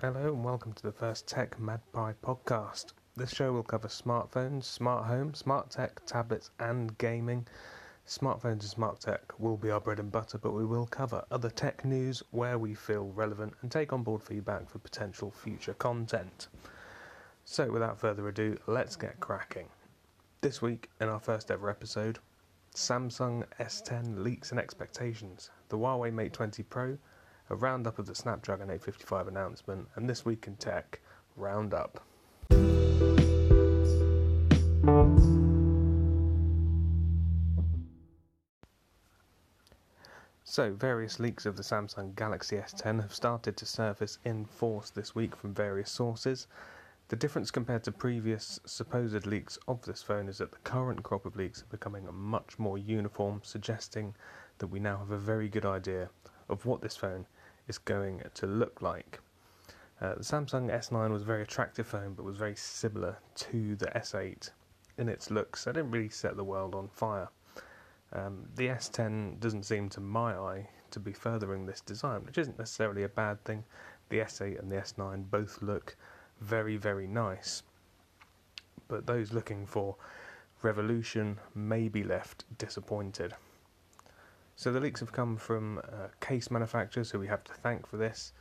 Hello and welcome to the first Tech Magpie podcast. This show will cover smartphones, smart home, smart tech, tablets, and gaming. Smartphones and smart tech will be our bread and butter, but we will cover other tech news where we feel relevant and take on board feedback for potential future content. So, without further ado, let's get cracking. This week, in our first ever episode, Samsung S10 leaks and expectations, the Huawei Mate 20 Pro, a roundup of the Snapdragon 855 announcement, and this week in tech roundup. So, various leaks of the Samsung Galaxy S10 have started to surface in force this week from various sources. The difference compared to previous supposed leaks of this phone is that the current crop of leaks are becoming much more uniform, suggesting that we now have a very good idea of what this phone is going to look like. Uh, the Samsung S9 was a very attractive phone, but was very similar to the S8 in its looks. It didn't really set the world on fire. Um, the S10 doesn't seem, to my eye, to be furthering this design, which isn't necessarily a bad thing. The S8 and the S9 both look very, very nice. But those looking for revolution may be left disappointed. So the leaks have come from uh, case manufacturers who we have to thank for this.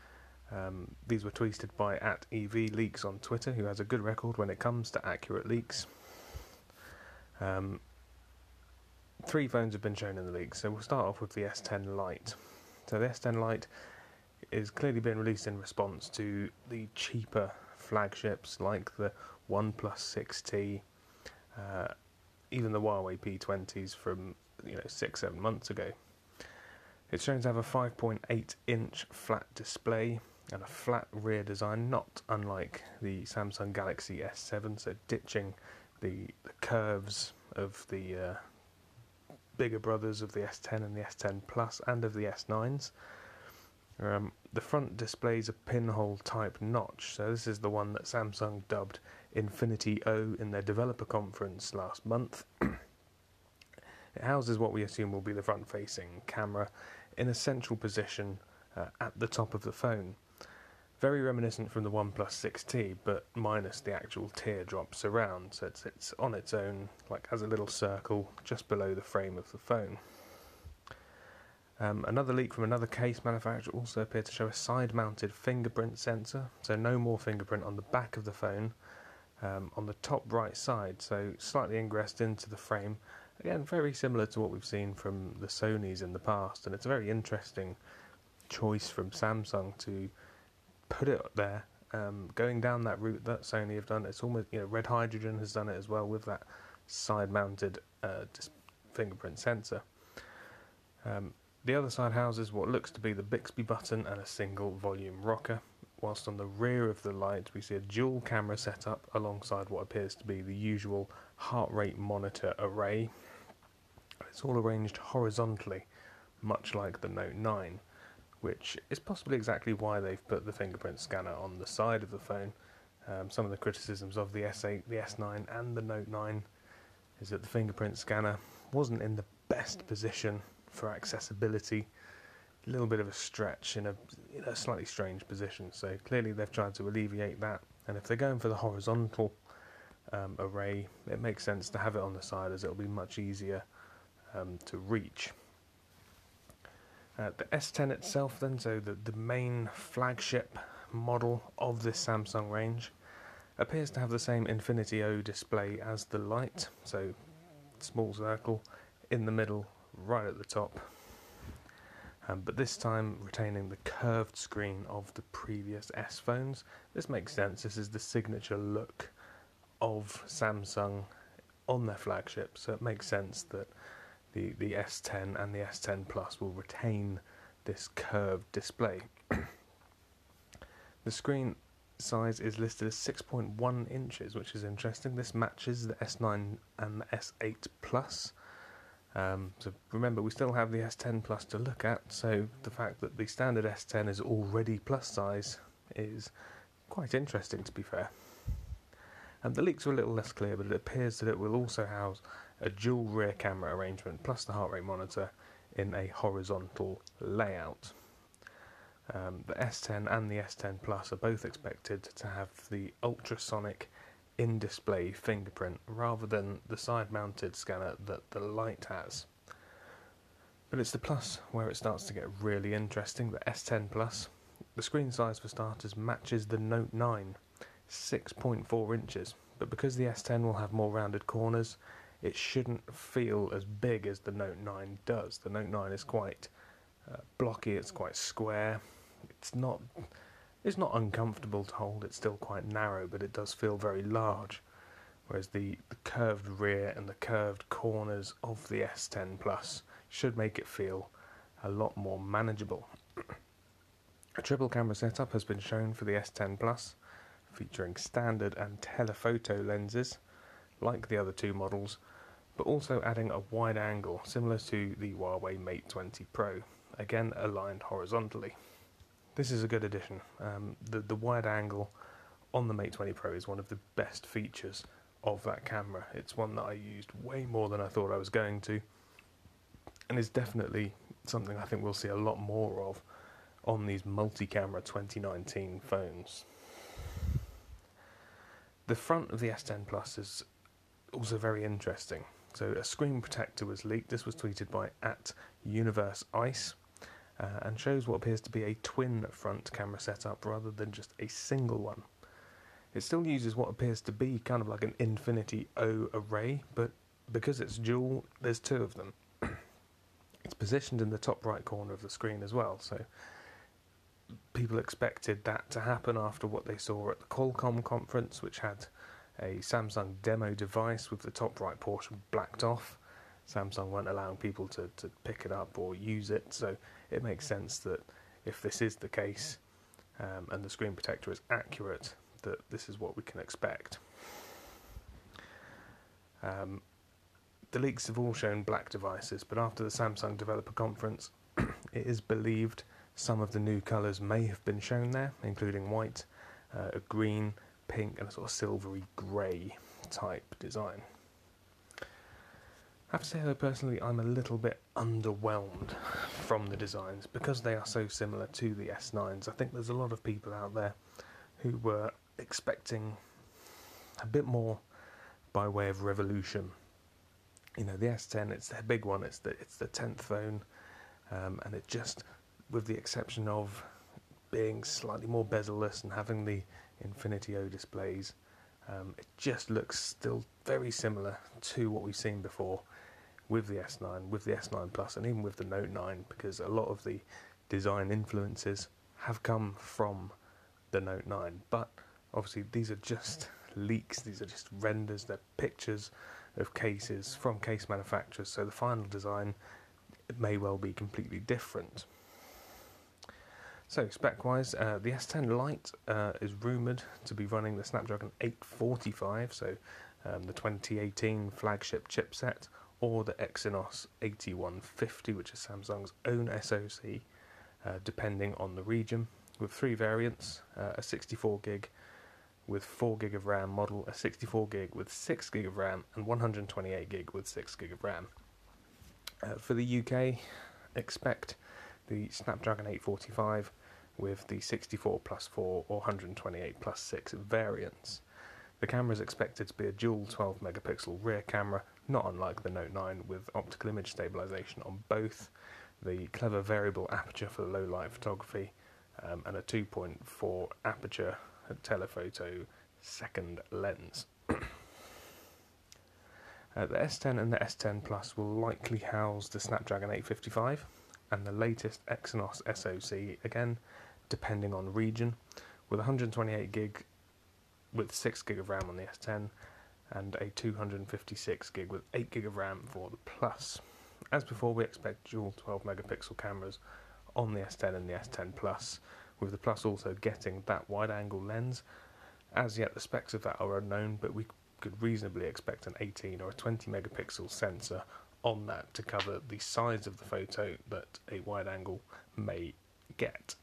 Um, these were tweeted by at EV Leaks on Twitter, who has a good record when it comes to accurate leaks. Um, three phones have been shown in the leaks, so we'll start off with the S10 Lite. So the S10 Lite is clearly being released in response to the cheaper flagships like the OnePlus 6T, uh, even the Huawei P20s from you know six seven months ago. It's shown to have a 5.8 inch flat display and a flat rear design, not unlike the Samsung Galaxy S7, so ditching the, the curves of the uh, bigger brothers of the S10 and the S10 Plus and of the S9s. Um, the front displays a pinhole type notch, so this is the one that Samsung dubbed Infinity O in their developer conference last month. it houses what we assume will be the front facing camera in a central position uh, at the top of the phone. Very reminiscent from the OnePlus 6T, but minus the actual teardrop surround, so it's, it's on its own, like has a little circle just below the frame of the phone. Um, another leak from another case manufacturer also appeared to show a side mounted fingerprint sensor, so no more fingerprint on the back of the phone, um, on the top right side, so slightly ingressed into the frame. Again, very similar to what we've seen from the Sony's in the past, and it's a very interesting choice from Samsung to put it there. Um, going down that route that Sony have done, it's almost you know Red Hydrogen has done it as well with that side-mounted uh, fingerprint sensor. Um, the other side houses what looks to be the Bixby button and a single volume rocker, whilst on the rear of the Lite we see a dual camera setup alongside what appears to be the usual heart rate monitor array. It's all arranged horizontally, much like the Note 9, which is possibly exactly why they've put the fingerprint scanner on the side of the phone. Um, some of the criticisms of the S8, the S9, and the Note 9 is that the fingerprint scanner wasn't in the best position for accessibility. A little bit of a stretch in a, in a slightly strange position. So clearly they've tried to alleviate that. And if they're going for the horizontal um, array, it makes sense to have it on the side as it'll be much easier um, to reach. Uh, the S10 itself, then, so the, the main flagship model of this Samsung range, appears to have the same Infinity O display as the Lite, so small circle in the middle right at the top. Um, but this time retaining the curved screen of the previous S phones. This makes sense. This is the signature look of Samsung on their flagship, so it makes sense that the, the S10 and the S10 Plus will retain this curved display. the screen size is listed as 6.1 inches, which is interesting. This matches the S9 and the S8 Plus. Um, so remember, we still have the S10 Plus to look at, so the fact that the standard S10 is already plus size is quite interesting, to be fair. And the leaks are a little less clear, but it appears that it will also house a dual rear camera arrangement plus the heart rate monitor in a horizontal layout. Um, the S10 and the S10 Plus are both expected to have the ultrasonic in display fingerprint rather than the side mounted scanner that the Lite has. But it's the Plus where it starts to get really interesting. The S10 Plus, the screen size for starters matches the Note 9, 6.4 inches. But because the S10 will have more rounded corners, it shouldn't feel as big as the Note 9 does. The Note 9 is quite uh, blocky, it's quite square. It's not it's not uncomfortable to hold, it's still quite narrow, but it does feel very large. Whereas the, the curved rear and the curved corners of the S10 Plus should make it feel a lot more manageable. a triple camera setup has been shown for the S10 Plus, featuring standard and telephoto lenses, like the other two models, but also adding a wide angle similar to the Huawei Mate 20 Pro, again aligned horizontally. This is a good addition. Um, the, the wide angle on the Mate 20 Pro is one of the best features of that camera. It's one that I used way more than I thought I was going to, and is definitely something I think we'll see a lot more of on these multi camera 2019 phones. The front of the S10 Plus is also very interesting. So, a screen protector was leaked. This was tweeted by at Universe Ice uh, and shows what appears to be a twin front camera setup rather than just a single one. It still uses what appears to be kind of like an Infinity O array, but because it's dual, there's two of them. it's positioned in the top right corner of the screen as well, so people expected that to happen after what they saw at the Qualcomm conference, which had a Samsung demo device with the top right portion blacked off. Samsung weren't allowing people to, to pick it up or use it, so it makes sense that if this is the case um, and the screen protector is accurate, that this is what we can expect. Um, the leaks have all shown black devices, but after the Samsung Developer Conference, it is believed some of the new colours may have been shown there, including white, uh, a green, pink, and a sort of silvery grey type design. I have to say, though, personally, I'm a little bit underwhelmed from the designs because they are so similar to the S9s. I think there's a lot of people out there who were expecting a bit more by way of revolution. You know, the S10, it's their big one, it's the, it's the 10th phone, um, and it just, with the exception of being slightly more bezel-less and having the Infinity O displays, um, it just looks still very similar to what we've seen before with the S9, with the S9 Plus, and even with the Note 9, because a lot of the design influences have come from the Note 9. But obviously, these are just leaks, these are just renders, they're pictures of cases from case manufacturers, so the final design may well be completely different. So, spec wise, uh, the S10 Lite uh, is rumoured to be running the Snapdragon 845, so um, the 2018 flagship chipset or the Exynos 8150, which is Samsung's own SoC, uh, depending on the region, with three variants uh, a 64 gig with 4 gig of RAM model, a 64 gig with 6 gig of RAM, and 128 gig with 6 gig of RAM. Uh, for the UK, expect the Snapdragon 845 with the 64 plus 4 or 128 plus 6 variants. The camera is expected to be a dual 12 megapixel rear camera not unlike the Note 9 with optical image stabilization on both, the clever variable aperture for low light photography, um, and a 2.4 aperture telephoto second lens. uh, the S10 and the S10 Plus will likely house the Snapdragon 855 and the latest Exynos SoC, again, depending on region, with 128 gig with 6 gig of RAM on the S10 and a 256 gig with 8 gig of RAM for the Plus. As before, we expect dual 12 megapixel cameras on the S10 and the S10 Plus, with the Plus also getting that wide angle lens. As yet, the specs of that are unknown, but we could reasonably expect an 18 or a 20 megapixel sensor on that to cover the size of the photo that a wide angle may get.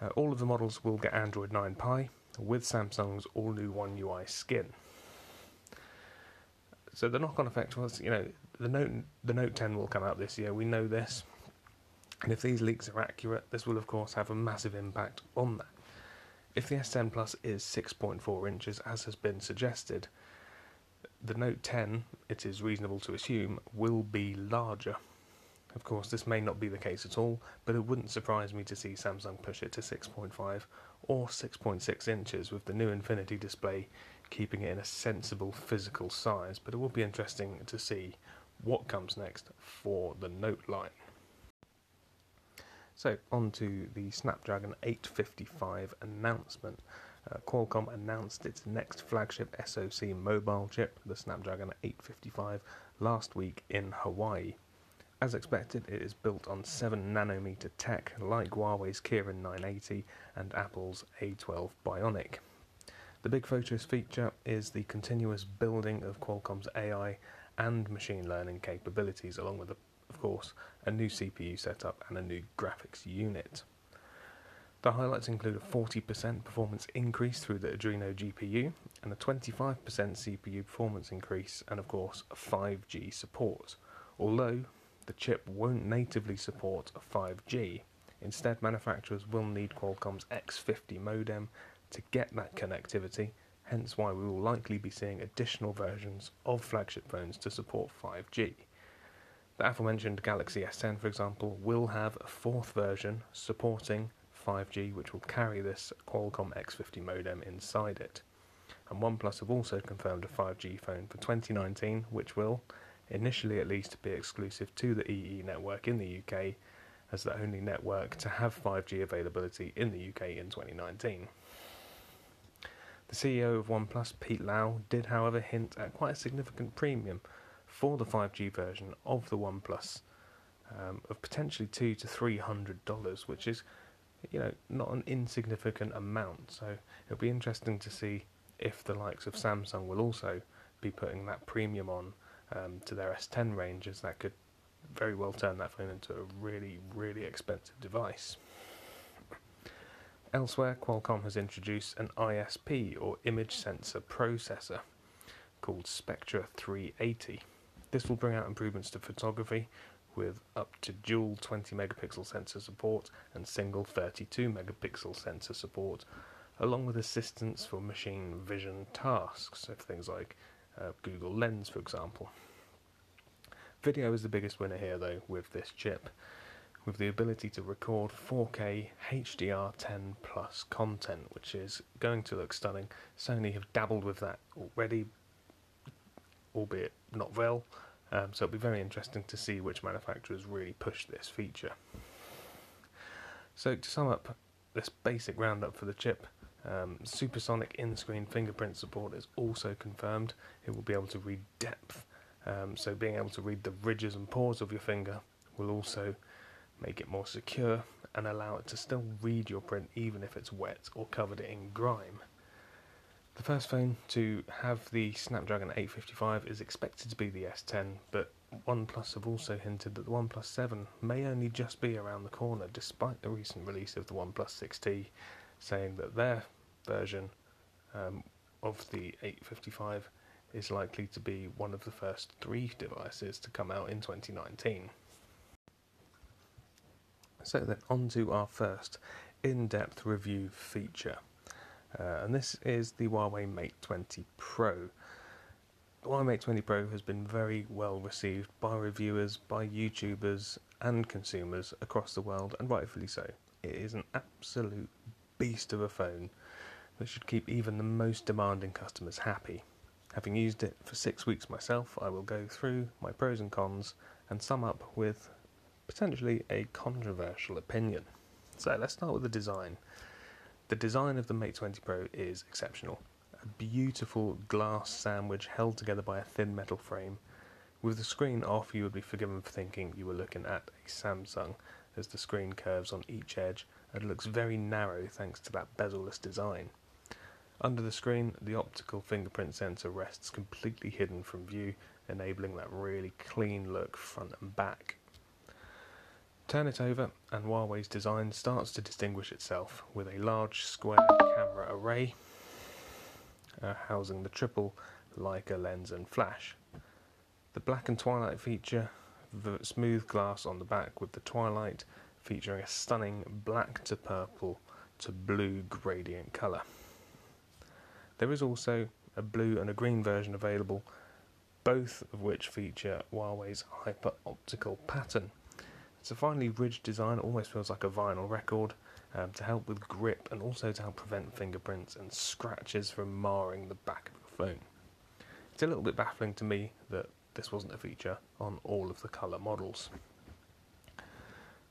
Uh, all of the models will get Android 9 Pie, with Samsung's all new One UI skin. So the knock-on effect was, you know, the Note the Note 10 will come out this year. We know this, And if these leaks are accurate, this will of course have a massive impact on that. If the S10 Plus is 6.4 inches, as has been suggested, the Note 10, it is reasonable to assume, will be larger. Of course, this may not be the case at all, but it wouldn't surprise me to see Samsung push it to 6.5 or 6.6 inches with the new Infinity display keeping it in a sensible physical size. But it will be interesting to see what comes next for the Note line. So, on to the Snapdragon 855 announcement. Uh, Qualcomm announced its next flagship SoC mobile chip, the Snapdragon 855, last week in Hawaii. As expected, it is built on 7 nanometer tech like Huawei's Kirin 980 and Apple's A12 Bionic. The big photos feature is the continuous building of Qualcomm's AI and machine learning capabilities, along with of course, a new CPU setup and a new graphics unit. The highlights include a 40% performance increase through the Adreno GPU and a 25% CPU performance increase, and of course, 5G support. Although the chip won't natively support 5G, instead, manufacturers will need Qualcomm's X50 modem to get that connectivity, hence, why we will likely be seeing additional versions of flagship phones to support 5G. The aforementioned Galaxy S10, for example, will have a fourth version supporting 5G, which will carry this Qualcomm X50 modem inside it. And OnePlus have also confirmed a 5G phone for 2019, which will, initially at least, be exclusive to the EE network in the UK as the only network to have 5G availability in the UK in 2019. The CEO of OnePlus, Pete Lau, did however hint at quite a significant premium for the 5G version of the OnePlus um, of potentially two to three hundred dollars, which is, you know, not an insignificant amount. So it'll be interesting to see if the likes of Samsung will also be putting that premium on um, to their S10 range, as that could very well turn that phone into a really, really expensive device. Elsewhere, Qualcomm has introduced an ISP or image sensor processor called Spectra 380. This will bring out improvements to photography with up to dual 20 megapixel sensor support and single 32 megapixel sensor support, along with assistance for machine vision tasks, so things like uh, Google Lens, for example. Video is the biggest winner here, though, with this chip, with the ability to record 4K HDR10 plus content, which is going to look stunning. Sony have dabbled with that already, albeit not well. Um, so it'll be very interesting to see which manufacturers really push this feature. So to sum up this basic roundup for the chip, um, supersonic in-screen fingerprint support is also confirmed. It will be able to read depth, um, so being able to read the ridges and pores of your finger will also make it more secure and allow it to still read your print even if it's wet or covered in grime. The first phone to have the Snapdragon 855 is expected to be the S10, but OnePlus have also hinted that the OnePlus 7 may only just be around the corner, despite the recent release of the OnePlus 6T, saying that their version um, of the 855 is likely to be one of the first three devices to come out in 2019. So then, on to our first in depth review feature. Uh, and this is the Huawei Mate 20 Pro. The Huawei Mate 20 Pro has been very well received by reviewers, by YouTubers, and consumers across the world, and rightfully so. It is an absolute beast of a phone that should keep even the most demanding customers happy. Having used it for six weeks myself, I will go through my pros and cons and sum up with potentially a controversial opinion. So let's start with the design. The design of the Mate 20 Pro is exceptional. A beautiful glass sandwich held together by a thin metal frame. With the screen off, you would be forgiven for thinking you were looking at a Samsung, as the screen curves on each edge and looks very narrow thanks to that bezel-less design. Under the screen, the optical fingerprint sensor rests completely hidden from view, enabling that really clean look front and back. Turn it over, and Huawei's design starts to distinguish itself with a large square camera array uh, housing the triple Leica lens and flash. The black and twilight feature, the smooth glass on the back with the twilight featuring a stunning black to purple to blue gradient colour. There is also a blue and a green version available, both of which feature Huawei's hyper optical pattern. It's a finely ridged design, almost feels like a vinyl record, um, to help with grip and also to help prevent fingerprints and scratches from marring the back of the phone. It's a little bit baffling to me that this wasn't a feature on all of the colour models.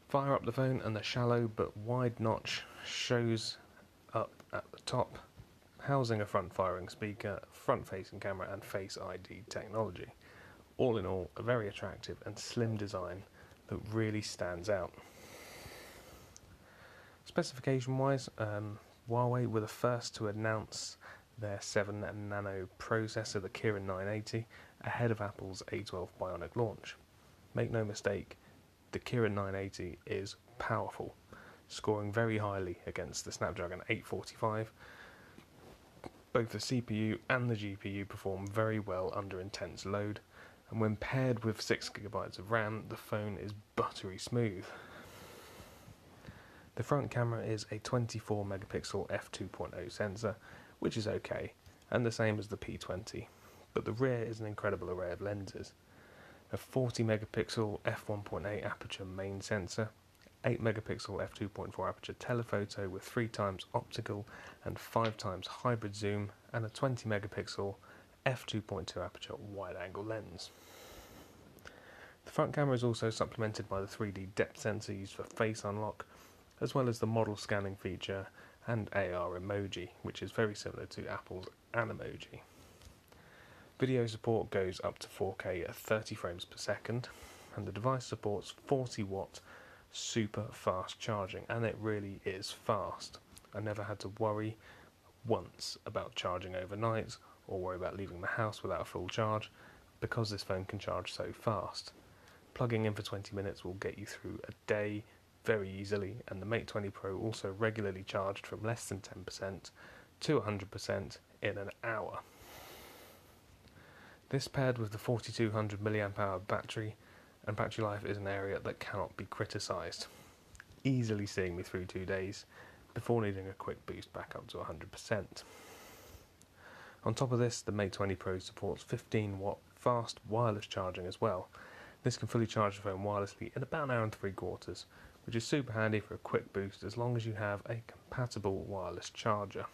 Fire up the phone and the shallow but wide notch shows up at the top, housing a front firing speaker, front facing camera, and Face ID technology. All in all, a very attractive and slim design that really stands out. Specification wise, um, Huawei were the first to announce their 7 nano processor, the Kirin 980, ahead of Apple's A12 Bionic launch. Make no mistake, the Kirin 980 is powerful, scoring very highly against the Snapdragon 845. Both the CPU and the GPU perform very well under intense load, and when paired with 6GB of RAM, the phone is buttery smooth. The front camera is a 24 megapixel f2.0 sensor, which is okay, and the same as the P20, but the rear is an incredible array of lenses. A 40 megapixel f1.8 aperture main sensor, 8 megapixel f2.4 aperture telephoto with 3 times optical and 5 times hybrid zoom, and a 20 megapixel f2.2 aperture wide angle lens. The front camera is also supplemented by the 3D depth sensor used for face unlock, as well as the model scanning feature and AR emoji, which is very similar to Apple's Animoji. Video support goes up to 4K at 30 frames per second, and the device supports 40 watt super fast charging, and it really is fast. I never had to worry once about charging overnight or worry about leaving the house without a full charge because this phone can charge so fast. Plugging in for 20 minutes will get you through a day very easily, and the Mate 20 Pro also regularly charged from less than 10% to 100% in an hour. This paired with the 4200 mAh battery and battery life is an area that cannot be criticised, easily seeing me through two days before needing a quick boost back up to 100%. On top of this, the Mate 20 Pro supports 15 watt fast wireless charging as well. This can fully charge the phone wirelessly in about an hour and three quarters, which is super handy for a quick boost as long as you have a compatible wireless charger.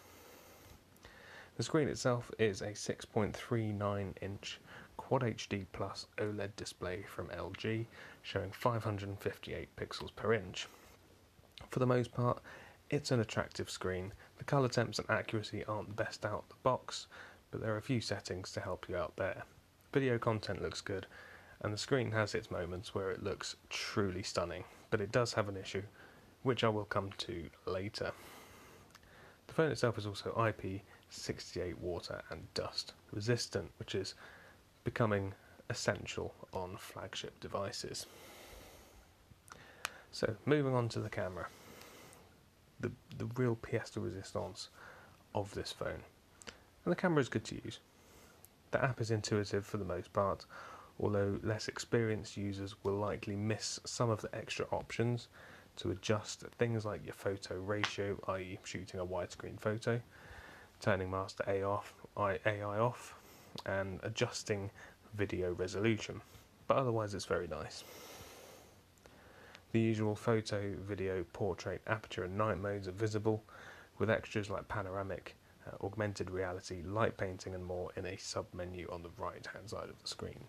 The screen itself is a 6.39 inch Quad HD Plus OLED display from LG, showing 558 pixels per inch. For the most part, it's an attractive screen. The colour temps and accuracy aren't the best out of the box, but there are a few settings to help you out there. Video content looks good, and the screen has its moments where it looks truly stunning but it does have an issue, which I will come to later. The phone itself is also IP68 water and dust resistant, which is becoming essential on flagship devices. So, moving on to the camera, the, the real pièce de resistance of this phone. And the camera is good to use. The app is intuitive for the most part, although less experienced users will likely miss some of the extra options to adjust things like your photo ratio, i.e., shooting a widescreen photo, turning master AI off, AI off, and adjusting video resolution. But otherwise, it's very nice. The usual photo, video, portrait, aperture, and night modes are visible, with extras like panoramic, uh, augmented reality, light painting, and more in a sub menu on the right hand side of the screen.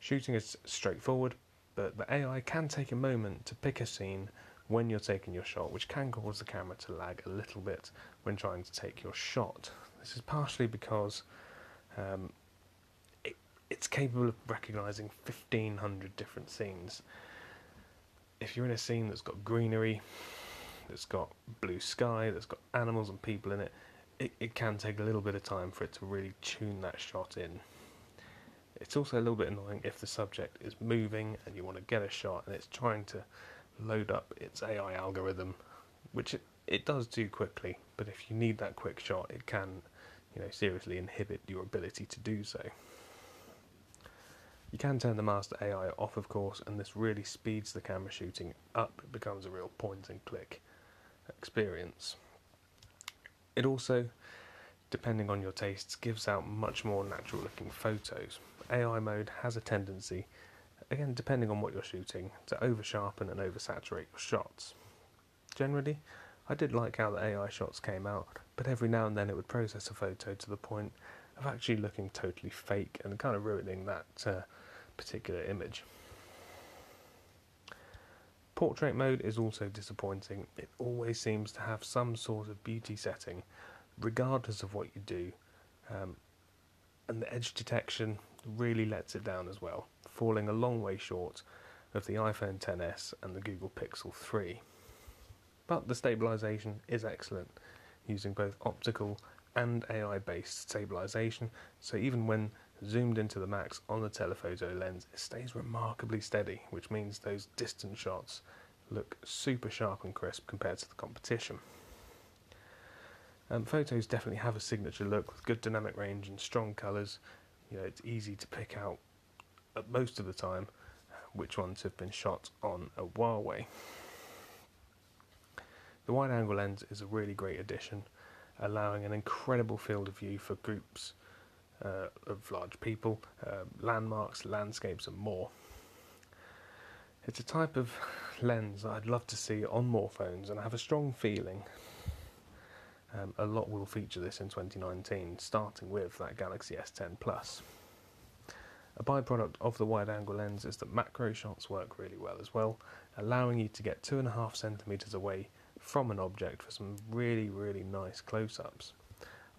Shooting is straightforward, but the AI can take a moment to pick a scene when you're taking your shot, which can cause the camera to lag a little bit when trying to take your shot. This is partially because um, it, it's capable of recognizing 1500 different scenes. If you're in a scene that's got greenery, that's got blue sky, that's got animals and people in it, it, it can take a little bit of time for it to really tune that shot in. It's also a little bit annoying if the subject is moving and you want to get a shot and it's trying to load up its AI algorithm, which it, it does do quickly, but if you need that quick shot, it can, you know, seriously inhibit your ability to do so. You can turn the master AI off, of course, and this really speeds the camera shooting up. It becomes a real point and click experience. It also, depending on your tastes, gives out much more natural looking photos. AI mode has a tendency, again, depending on what you're shooting, to over sharpen and oversaturate your shots. Generally, I did like how the AI shots came out, but every now and then it would process a photo to the point of actually looking totally fake and kind of ruining that uh, particular image. Portrait mode is also disappointing. It always seems to have some sort of beauty setting, regardless of what you do. Um, and the edge detection really lets it down as well, falling a long way short of the iPhone XS and the Google Pixel 3. But the stabilization is excellent, using both optical and AI based stabilization, so even when zoomed into the max on the telephoto lens, it stays remarkably steady, which means those distant shots look super sharp and crisp compared to the competition. Um, photos definitely have a signature look with good dynamic range and strong colours. You know, it's easy to pick out most of the time which ones have been shot on a Huawei. The wide angle lens is a really great addition, allowing an incredible field of view for groups uh, of large people, uh, landmarks, landscapes, and more. It's a type of lens I'd love to see on more phones, and I have a strong feeling um, a lot will feature this in 2019, starting with that Galaxy S10 Plus. A byproduct of the wide angle lens is that macro shots work really well as well, allowing you to get two and a half centimeters away from an object for some really, really nice close ups.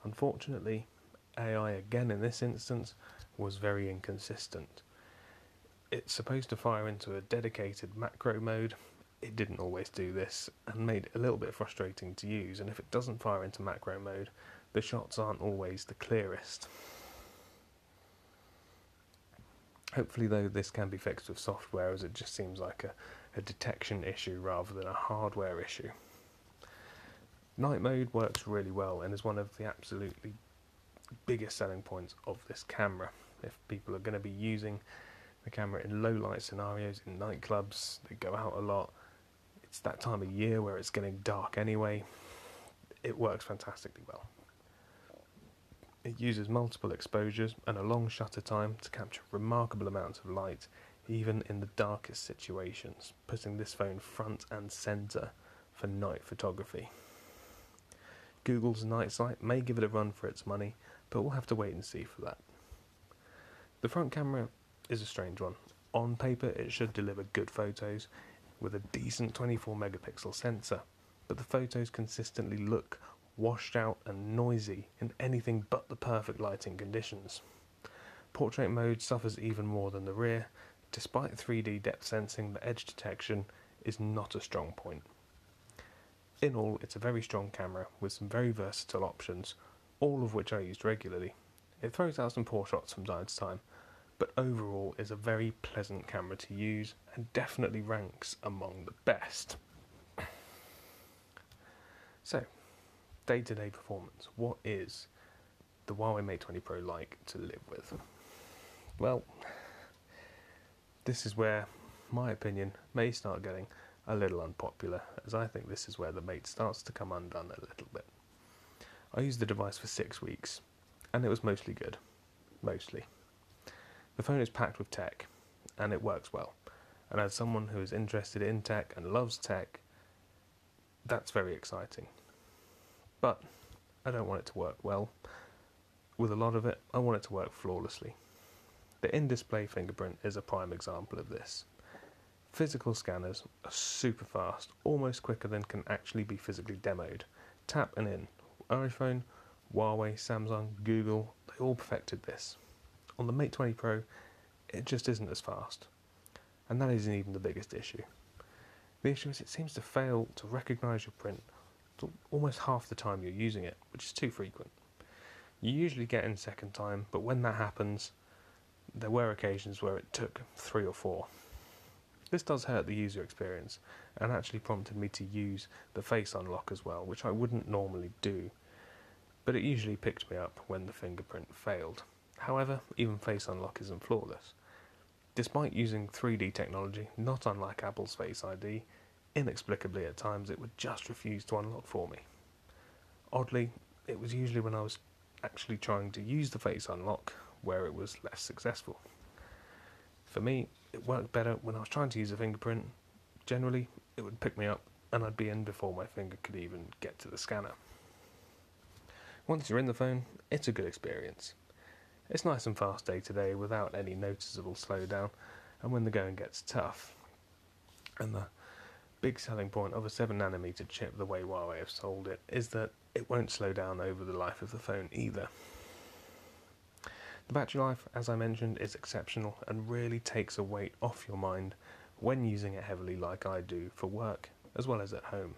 Unfortunately, AI again in this instance was very inconsistent. It's supposed to fire into a dedicated macro mode. It didn't always do this and made it a little bit frustrating to use. And if it doesn't fire into macro mode, the shots aren't always the clearest. Hopefully, though, this can be fixed with software as it just seems like a, a detection issue rather than a hardware issue. Night mode works really well and is one of the absolutely biggest selling points of this camera. If people are going to be using the camera in low light scenarios, in nightclubs, they go out a lot, it's that time of year where it's getting dark anyway, it works fantastically well. It uses multiple exposures and a long shutter time to capture remarkable amounts of light, even in the darkest situations, putting this phone front and centre for night photography. Google's Night Sight may give it a run for its money, but we'll have to wait and see for that. The front camera is a strange one. On paper, it should deliver good photos with a decent 24 megapixel sensor, but the photos consistently look washed out and noisy in anything but the perfect lighting conditions. Portrait mode suffers even more than the rear. Despite 3D depth sensing, the edge detection is not a strong point. In all, it's a very strong camera with some very versatile options, all of which I used regularly. It throws out some poor shots from time to time, but overall is a very pleasant camera to use and definitely ranks among the best. So, day to day performance. What is the Huawei Mate 20 Pro like to live with? Well, this is where my opinion may start getting a little unpopular, as I think this is where the mate starts to come undone a little bit. I used the device for six weeks, and it was mostly good. Mostly. The phone is packed with tech, and it works well. And as someone who is interested in tech and loves tech, that's very exciting. But I don't want it to work well. With a lot of it, I want it to work flawlessly. The in display fingerprint is a prime example of this. Physical scanners are super fast, almost quicker than can actually be physically demoed. Tap and in. iPhone, Huawei, Samsung, Google, they all perfected this. On the Mate 20 Pro, it just isn't as fast. And that isn't even the biggest issue. The issue is it seems to fail to recognize your print almost half the time you're using it, which is too frequent. You usually get in second time, but when that happens, there were occasions where it took three or four. This does hurt the user experience and actually prompted me to use the face unlock as well, which I wouldn't normally do, but it usually picked me up when the fingerprint failed. However, even face unlock isn't flawless. Despite using 3D technology, not unlike Apple's Face ID, inexplicably at times it would just refuse to unlock for me. Oddly, it was usually when I was actually trying to use the Face Unlock where it was less successful. For me, it worked better when I was trying to use a fingerprint. Generally, it would pick me up and I'd be in before my finger could even get to the scanner. Once you're in the phone, it's a good experience. It's nice and fast day to day without any noticeable slowdown, and when the going gets tough, and the big selling point of a 7 nanometer chip, the way Huawei have sold it, is that it won't slow down over the life of the phone either. The battery life, as I mentioned, is exceptional and really takes a weight off your mind when using it heavily, like I do for work as well as at home.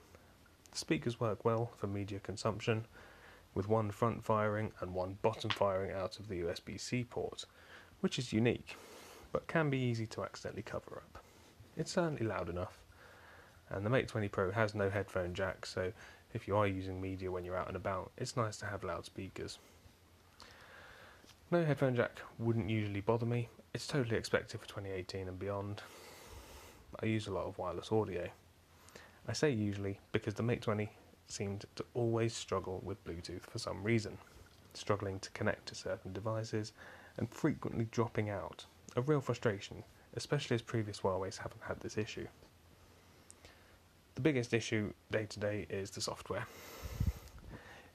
The speakers work well for media consumption, with one front firing and one bottom firing out of the USB C port, which is unique, but can be easy to accidentally cover up. It's certainly loud enough, and the Mate 20 Pro has no headphone jack, so if you are using media when you're out and about, it's nice to have loudspeakers. No headphone jack wouldn't usually bother me. It's totally expected for 2018 and beyond. I use a lot of wireless audio. I say usually because the Mate 20 seemed to always struggle with Bluetooth for some reason, struggling to connect to certain devices and frequently dropping out. A real frustration, especially as previous Huawei's haven't had this issue. The biggest issue day to day is the software.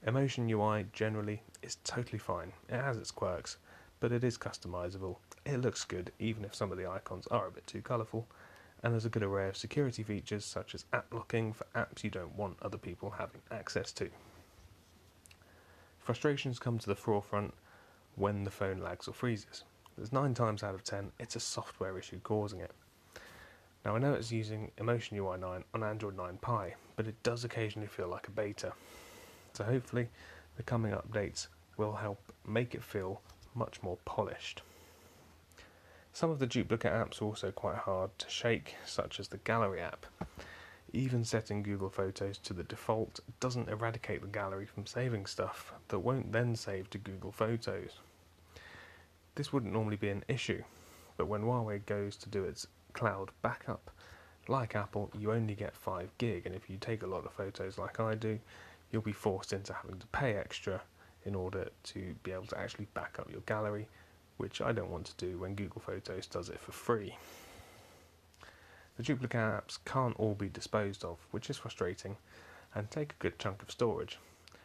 Emotion UI generally is totally fine. It has its quirks, but it is customizable. It looks good, even if some of the icons are a bit too colourful, and there's a good array of security features such as app locking for apps you don't want other people having access to. Frustrations come to the forefront when the phone lags or freezes. There's 9 times out of 10 it's a software issue causing it. Now I know it's using Emotion UI 9 on Android 9 Pie, but it does occasionally feel like a beta. So hopefully the coming updates will help make it feel much more polished. Some of the duplicate apps are also quite hard to shake, such as the Gallery app. Even setting Google Photos to the default doesn't eradicate the gallery from saving stuff that won't then save to Google Photos. This wouldn't normally be an issue, but when Huawei goes to do its cloud backup, like Apple, you only get 5 gig, and if you take a lot of photos like I do, you'll be forced into having to pay extra in order to be able to actually back up your gallery, which I don't want to do when Google Photos does it for free. The duplicate apps can't all be disposed of, which is frustrating, and take a good chunk of storage.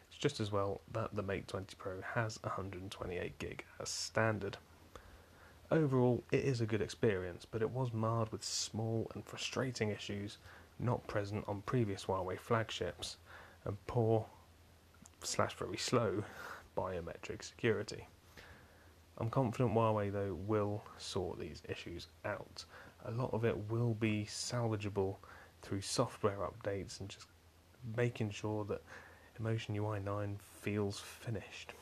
It's just as well that the Mate 20 Pro has 128 gig as standard. Overall, it is a good experience, but it was marred with small and frustrating issues not present on previous Huawei flagships and poor slash very slow biometric security. I'm confident Huawei though will sort these issues out. A lot of it will be salvageable through software updates and just making sure that Emotion UI 9 feels finished.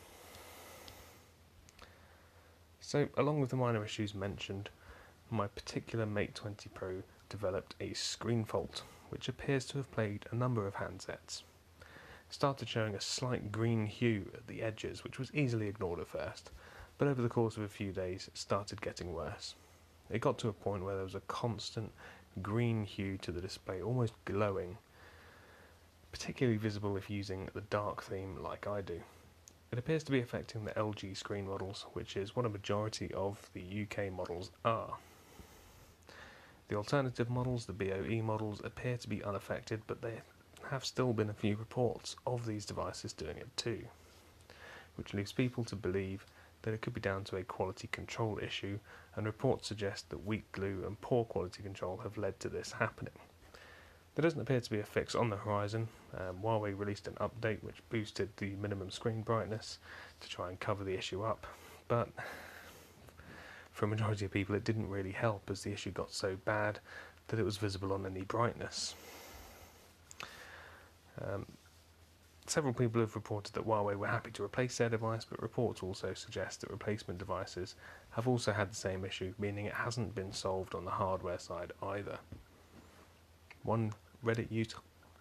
So, along with the minor issues mentioned, my particular Mate 20 Pro developed a screen fault, which appears to have plagued a number of handsets started showing a slight green hue at the edges, which was easily ignored at first, but over the course of a few days it started getting worse. It got to a point where there was a constant green hue to the display, almost glowing, particularly visible if using the dark theme like I do. It appears to be affecting the LG screen models, which is what a majority of the UK models are. The alternative models, the BOE models, appear to be unaffected, but there have still been a few reports of these devices doing it too, which leaves people to believe that it could be down to a quality control issue, and reports suggest that weak glue and poor quality control have led to this happening. There doesn't appear to be a fix on the horizon. Um, Huawei released an update which boosted the minimum screen brightness to try and cover the issue up, but for a majority of people it didn't really help as the issue got so bad that it was visible on any brightness. Um, several people have reported that Huawei were happy to replace their device, but reports also suggest that replacement devices have also had the same issue, meaning it hasn't been solved on the hardware side either. One Reddit user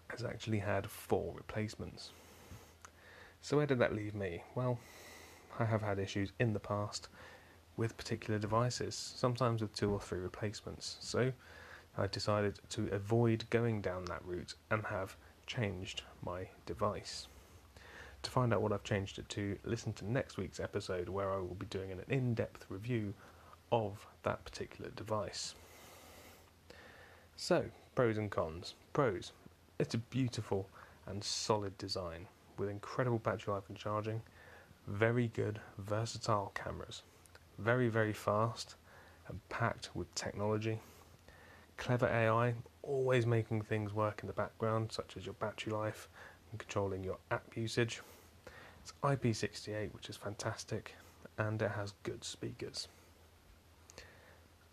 has actually had four replacements. So, where did that leave me? Well, I have had issues in the past with particular devices, sometimes with two or three replacements. So I decided to avoid going down that route and have changed my device. To find out what I've changed it to, listen to next week's episode where I will be doing an in depth review of that particular device. So, pros and cons. Pros it's a beautiful and solid design with incredible battery life and charging, very good, versatile cameras, very, very fast and packed with technology, clever AI, always making things work in the background, such as your battery life and controlling your app usage. It's IP68, which is fantastic, and it has good speakers.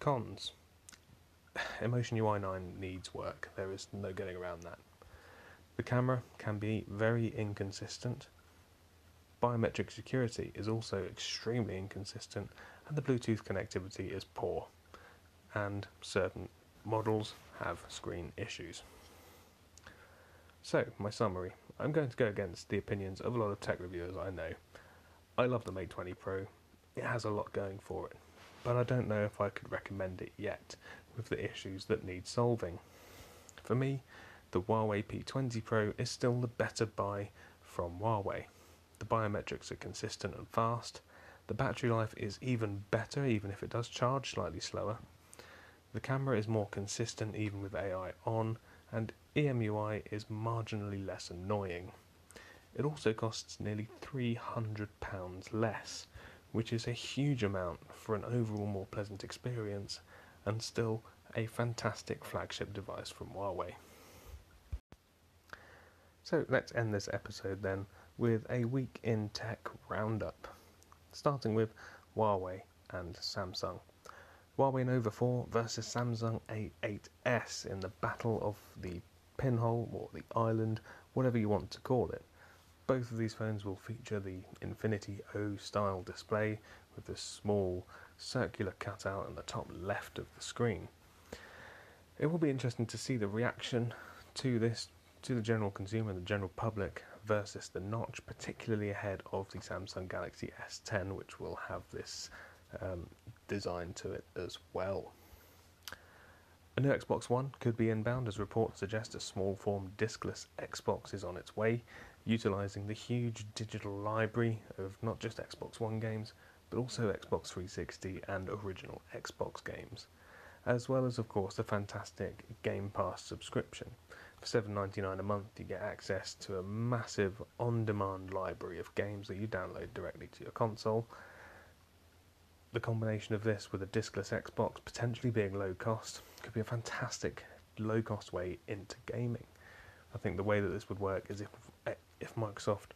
Cons Emotion UI 9 needs work, there is no getting around that. The camera can be very inconsistent. Biometric security is also extremely inconsistent, and the Bluetooth connectivity is poor. And certain models have screen issues. So, my summary I'm going to go against the opinions of a lot of tech reviewers I know. I love the Mate 20 Pro, it has a lot going for it, but I don't know if I could recommend it yet with the issues that need solving. For me, the Huawei P20 Pro is still the better buy from Huawei. The biometrics are consistent and fast. The battery life is even better, even if it does charge slightly slower. The camera is more consistent even with AI on, and EMUI is marginally less annoying. It also costs nearly £300 less, which is a huge amount for an overall more pleasant experience, and still a fantastic flagship device from Huawei. So let's end this episode then with a week in tech roundup, starting with Huawei and Samsung. Huawei Nova 4 versus Samsung A8s in the battle of the pinhole or the island, whatever you want to call it. Both of these phones will feature the Infinity O style display with the small circular cutout in the top left of the screen. It will be interesting to see the reaction to this to the general consumer, the general public, versus the notch, particularly ahead of the Samsung Galaxy S10, which will have this um, design to it as well. A new Xbox One could be inbound, as reports suggest a small form diskless Xbox is on its way, utilising the huge digital library of not just Xbox One games, but also Xbox 360 and original Xbox games, as well as, of course, the fantastic Game Pass subscription. For $7.99 a month, you get access to a massive on demand library of games that you download directly to your console. The combination of this with a discless Xbox potentially being low cost could be a fantastic low cost way into gaming. I think the way that this would work is if eh, if Microsoft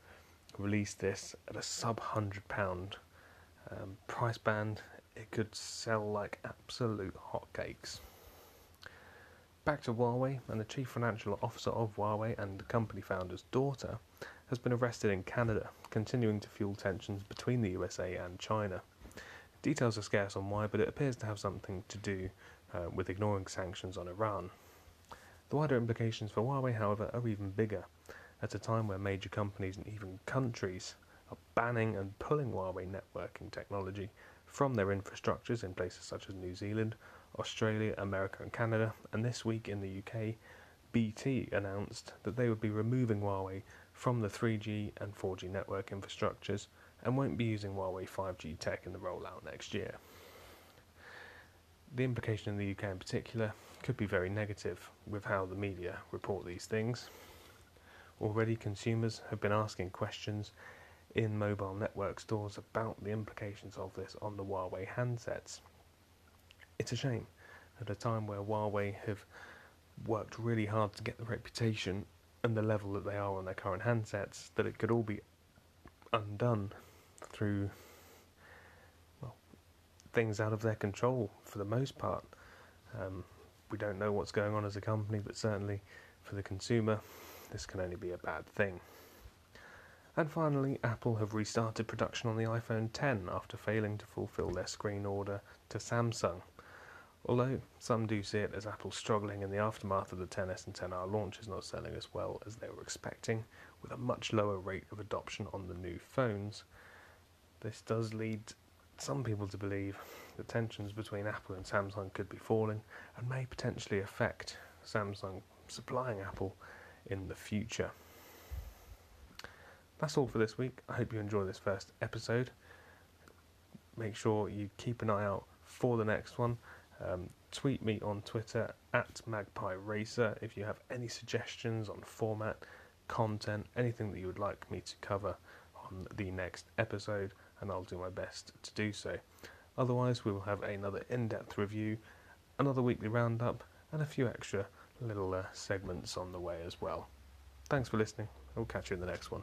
released this at a sub hundred pound um, price band, it could sell like absolute hotcakes. Back to Huawei, and the chief financial officer of Huawei and the company founder's daughter has been arrested in Canada, continuing to fuel tensions between the USA and China. Details are scarce on why, but it appears to have something to do uh, with ignoring sanctions on Iran. The wider implications for Huawei, however, are even bigger, at a time where major companies and even countries are banning and pulling Huawei networking technology from their infrastructures in places such as New Zealand Australia, America, and Canada, and this week in the UK, BT announced that they would be removing Huawei from the 3G and 4G network infrastructures and won't be using Huawei 5G tech in the rollout next year. The implication in the UK in particular could be very negative with how the media report these things. Already, consumers have been asking questions in mobile network stores about the implications of this on the Huawei handsets. It's a shame at a time where Huawei have worked really hard to get the reputation and the level that they are on their current handsets that it could all be undone through well things out of their control for the most part. Um, we don't know what's going on as a company, but certainly for the consumer, this can only be a bad thing. And finally, Apple have restarted production on the iPhone 10 after failing to fulfill their screen order to Samsung. Although some do see it as Apple struggling in the aftermath of the 10s and 10R launches not selling as well as they were expecting, with a much lower rate of adoption on the new phones, this does lead some people to believe that tensions between Apple and Samsung could be falling and may potentially affect Samsung supplying Apple in the future. That's all for this week. I hope you enjoy this first episode. Make sure you keep an eye out for the next one. Um, tweet me on Twitter at Magpie Racer if you have any suggestions on format, content, anything that you would like me to cover on the next episode, and I'll do my best to do so. Otherwise, we will have another in depth review, another weekly roundup, and a few extra little uh, segments on the way as well. Thanks for listening. We'll catch you in the next one.